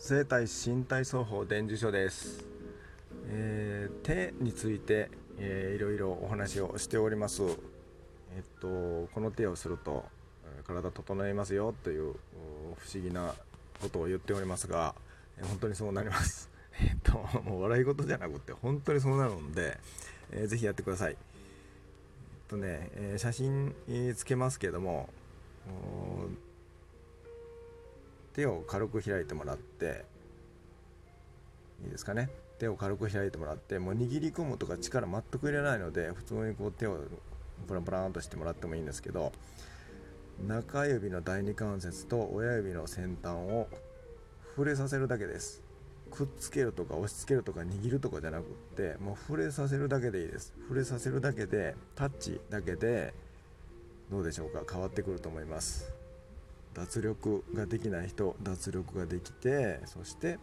生体身体双方伝授書です、えー、手について、えー、いろいろお話をしております。えっとこの手をすると体整えますよという不思議なことを言っておりますが本当にそうなります。えっともう笑い事じゃなくて本当にそうなるので、えー、ぜひやってください。えっとね、えー、写真、つけますけども手を軽く開いてもらっていいですかね？手を軽く開いてもらってもう握り込むとか力全く入れないので普通にこう手をプランプランとしてもらってもいいんですけど中指の第二関節と親指の先端を触れさせるだけです。くっつけるとか押し付けるとか握るとかじゃなくってもう触れさせるだけでいいです。触れさせるだけでタッチだけでどうでしょうか？変わってくると思います。脱力ができない人脱力ができてそして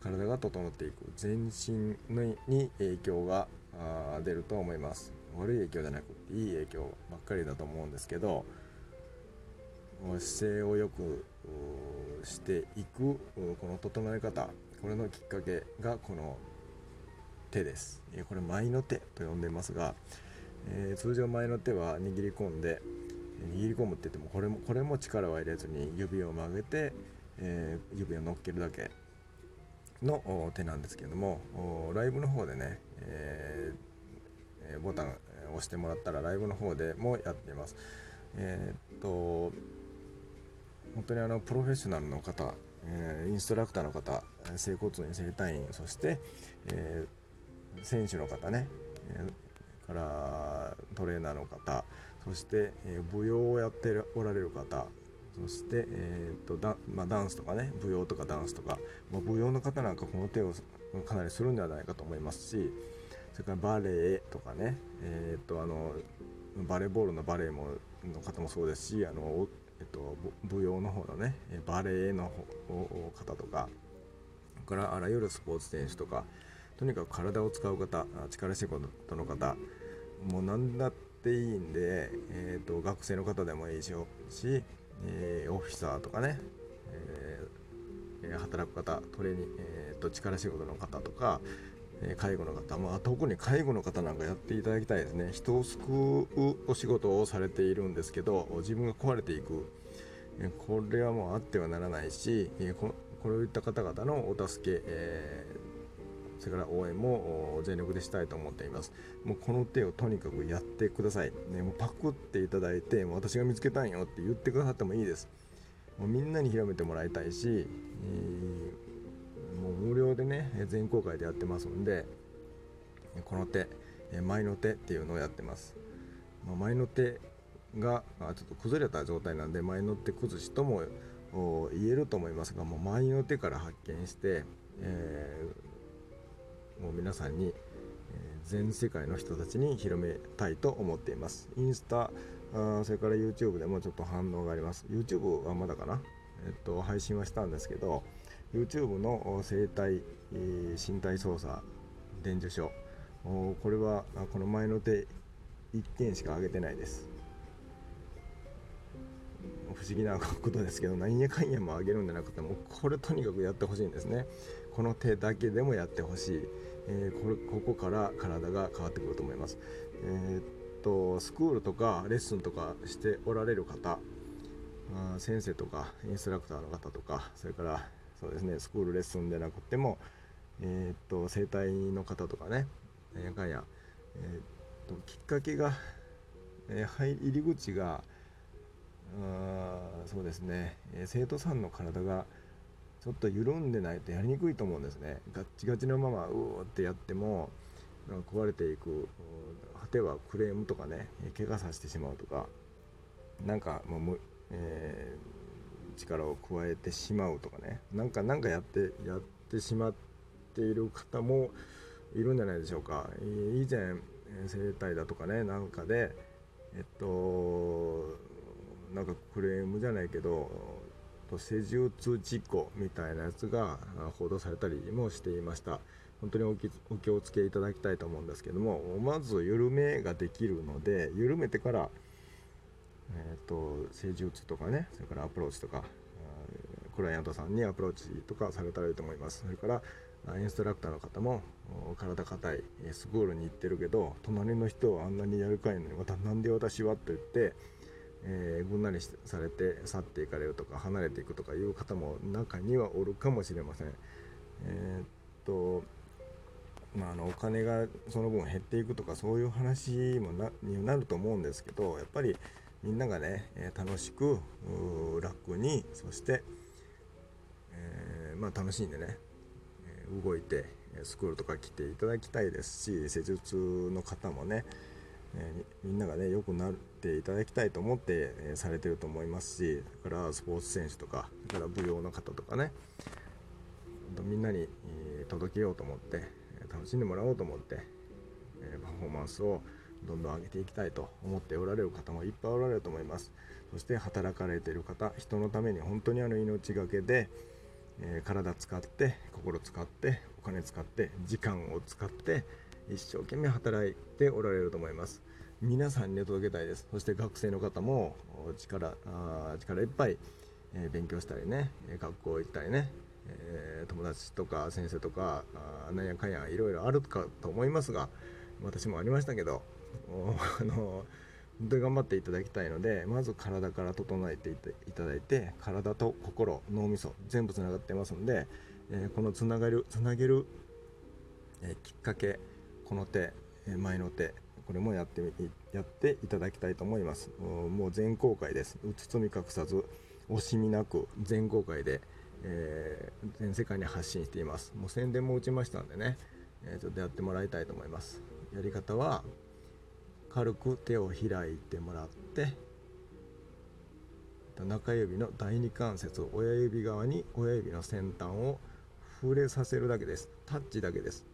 体が整っていく。全身に影響が出ると思います。悪い影響じゃなくていい影響ばっかりだと思うんですけど姿勢を良くしていくこの整え方これのきっかけがこの手です。これ前の手と呼んでますが、えー、通常前の手は握り込んで握り込むって言ってもこれもこれも力は入れずに指を曲げて、えー、指を乗っけるだけの手なんですけどもライブの方でね、えー、ボタン押してもらったらライブの方でもやっています。えー、っと本当にあのプロフェッショナルの方、えー、インストラクターの方整骨院整体院そして、えー、選手の方ね、えー、からトレーナーの方そして、えー、舞踊をやっておられる方そして、えーとだまあ、ダンスとかね舞踊とかダンスとか、まあ、舞踊の方なんかこの手をかなりするんではないかと思いますしそれからバレエとかね、えーと、あのバレーボールのバレエもの方もそうですしあの、えっと、舞踊の方のねバレエの方とかからあらゆるスポーツ選手とかとにかく体を使う方力仕事の方もう何だってっていいんで、えーと、学生の方でもいいし、えー、オフィサーとかね、えー、働く方トレーニング、えーと、力仕事の方とか、え介護の方、まあ、特に介護の方なんかやっていただきたいですね。人を救うお仕事をされているんですけど自分が壊れていく。これはもうあってはならないしここういった方々のお助け、えそれから応援も全力でしたいと思っています。もうこの手をとにかくやってください、ね、もうパクっていただいてもう私が見つけたんよって言ってくださってもいいです。もうみんなに広めてもらいたいし、えー、もう無料でね全公開でやってますんでこの手前の手っていうのをやってます、まあ、前の手がちょっと崩れた状態なんで前の手崩しとも言えると思いますがもう前の手から発見して、えーもう皆さんに、全世界の人たちに広めたいと思っています。インスタあそれから YouTube でもちょっと反応があります。YouTube はまだかな？えっと配信はしたんですけど YouTube の生体、身体操作伝授書。これはこの前の手1点しか上げてないです。不思議なことですけど何やかんやも上げるんじゃなくてもこれとにかくやってほしいんですね。この手だけでもやってほしい。えー、ここから体が変わってくると思います。えー、っとスクールとかレッスンとかしておられる方あ先生とかインストラクターの方とかそれからそうですねスクールレッスンでなくても、えー、っと整体の方とかねなんやかんや、えー、っときっかけが、え入り口があそうですね、え生徒さんの体がちょっと緩んでないとやりにくいと思うんですね。ガッチガチのままうーってやっても壊れていく果てはクレームとかね怪我させてしまうとかなんかもう、えー、力を加えてしまうとかね。なんかなんかやってやってしまっている方もいるんじゃないでしょうか。以前整体だとかねなんかでえっとなんかクレームじゃないけどと施術事故みたいなやつが報道されたりもしていました。本当にお気をつけいただきたいと思うんですけどもまず緩めができるので緩めてから、えーと、施術とかねそれからアプローチとかクライアントさんにアプローチとかされたらいいと思います。それからインストラクターの方も体硬いスクールに行ってるけど隣の人はあんなにやるかいのにまたなんで私はと言って、えー、ぐんなりされて去っていかれるとか離れていくとかいう方も中にはおるかもしれません。えー、っとまあ、あのお金がその分減っていくとかそういう話もなになると思うんですけどやっぱりみんながねえ楽しく楽にそして、えー、まあ、楽しんでね動いてスクールとか来ていただきたいですし施術の方もね、えみんながね良くなっていただきたいと思って、えされてると思いますしだからスポーツ選手とかだから舞踊の方とかねみんなに、え届けようと思って楽しんでもらおうと思って、えパフォーマンスをどんどん上げていきたいと思っておられる方もいっぱいおられると思います。そして働かれてる方人のために本当にあの命がけで、え、体使って心使ってお金使って時間を使って一生懸命働いておられると思います。皆さんに届けたいです。そして学生の方も力あ力いっぱい、え、勉強したりね学校行ったりね、え、友達とか先生とかあなんやかんやいろいろあるかと思いますが私もありましたけどあの本当に頑張っていただきたいのでまず体から整えていただいて体と心脳みそ全部つながってますので、え、このつながるつなげる、え、きっかけこの手、え、前の手これもやってやっていただきたいと思います。もう全公開です。包み隠さず惜しみなく全公開で、え全世界に発信しています。もう宣伝も打ちましたんでね、えちょっとやってもらいたいと思います。やり方は軽く手を開いてもらって中指の第二関節を親指側に親指の先端を触れさせるだけです。タッチだけです。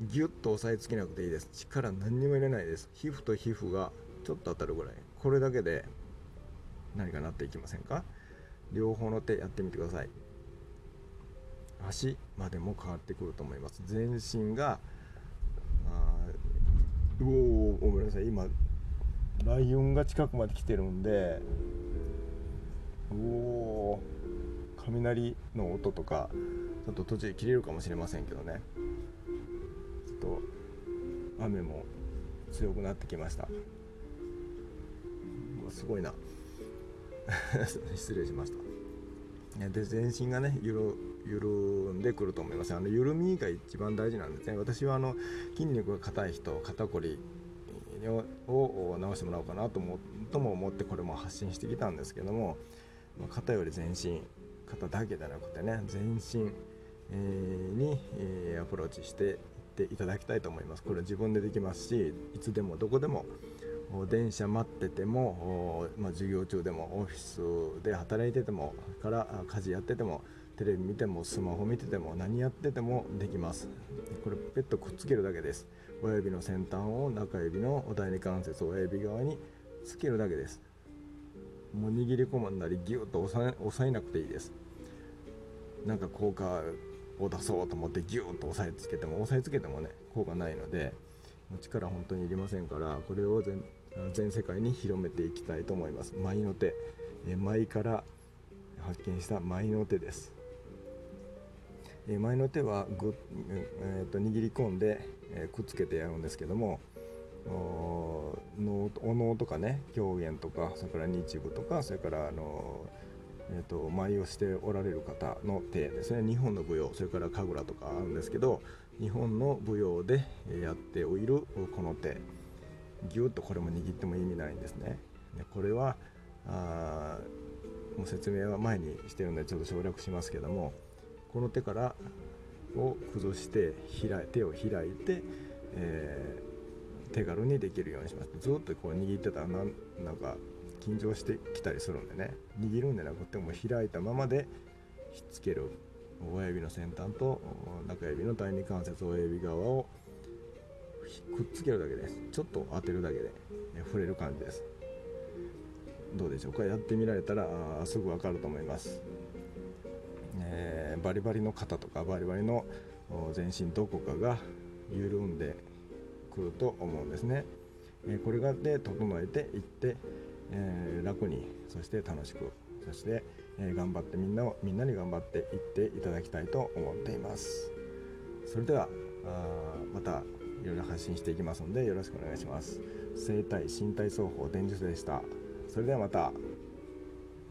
ギュッと押さえつけなくていいです。力何にも入れないです。皮膚と皮膚がちょっと当たるぐらい。これだけで何かなっていきませんか？両方の手やってみてください。足までも変わってくると思います。全身がおおごめんなさい。今ライオンが近くまで来てるんでおお雷の音とかちょっと途中で切れるかもしれませんけどね。と雨も強くなってきました。すごいな。失礼しました。で全身がねゆる緩んでくると思います。あの緩みが一番大事なんですね。私はあの筋肉が硬い人肩こりを治してもらおうかなともとも思ってこれも発信してきたんですけども肩より全身肩だけじゃなくてね全身にアプローチしてっていただきたいと思います。これ自分でできますしいつでもどこでも電車待ってても、まあ、授業中でもオフィスで働いててもから家事やっててもテレビ見てもスマホ見てても何やっててもできます。これペットくっつけるだけです。親指の先端を中指の第二関節親指側につけるだけです。もう握り込まんだりギュッと押さ押さえなくていいです。なんか効果を出そうと思ってギュッと押さえつけても押さえつけてもね効果ないので力本当にいりませんからこれを全全世界に広めていきたいと思います。舞の手。舞から発見した舞の手です。え前の手はぐ、えー、と握り込んで、えくっつけてやるんですけどもお能とかね狂言とかそれから日舞とかそれからあの、えーと、舞をしておられる方の手ですね。日本の舞踊それから神楽とかあるんですけど日本の舞踊でやっておいるこの手。ぎゅっとこれも握っても意味ないんですね。でこれはあもう説明は前にしてるのでちょっと省略しますけどもこの手からを崩して開い手を開いて、えー、手軽にできるようにします。ずっとこう握ってたらなんか緊張してきたりするんでね。握るんでなくても開いたままでひっつける親指の先端と中指の第二関節親指側をくっつけるだけです。ちょっと当てるだけで触れる感じです。どうでしょうか？やってみられたらすぐ分かると思います。えー、バリバリの肩とかバリバリの全身どこかが緩んでくると思うんですね。えー、これがで整えていって、えー、楽にそして楽しくそして、えー、頑張ってみんなをみんなに頑張っていっていただきたいと思っています。それではあまたいろいろ発信していきますのでよろしくお願いします。生体身体奏法伝授でした。それではまた。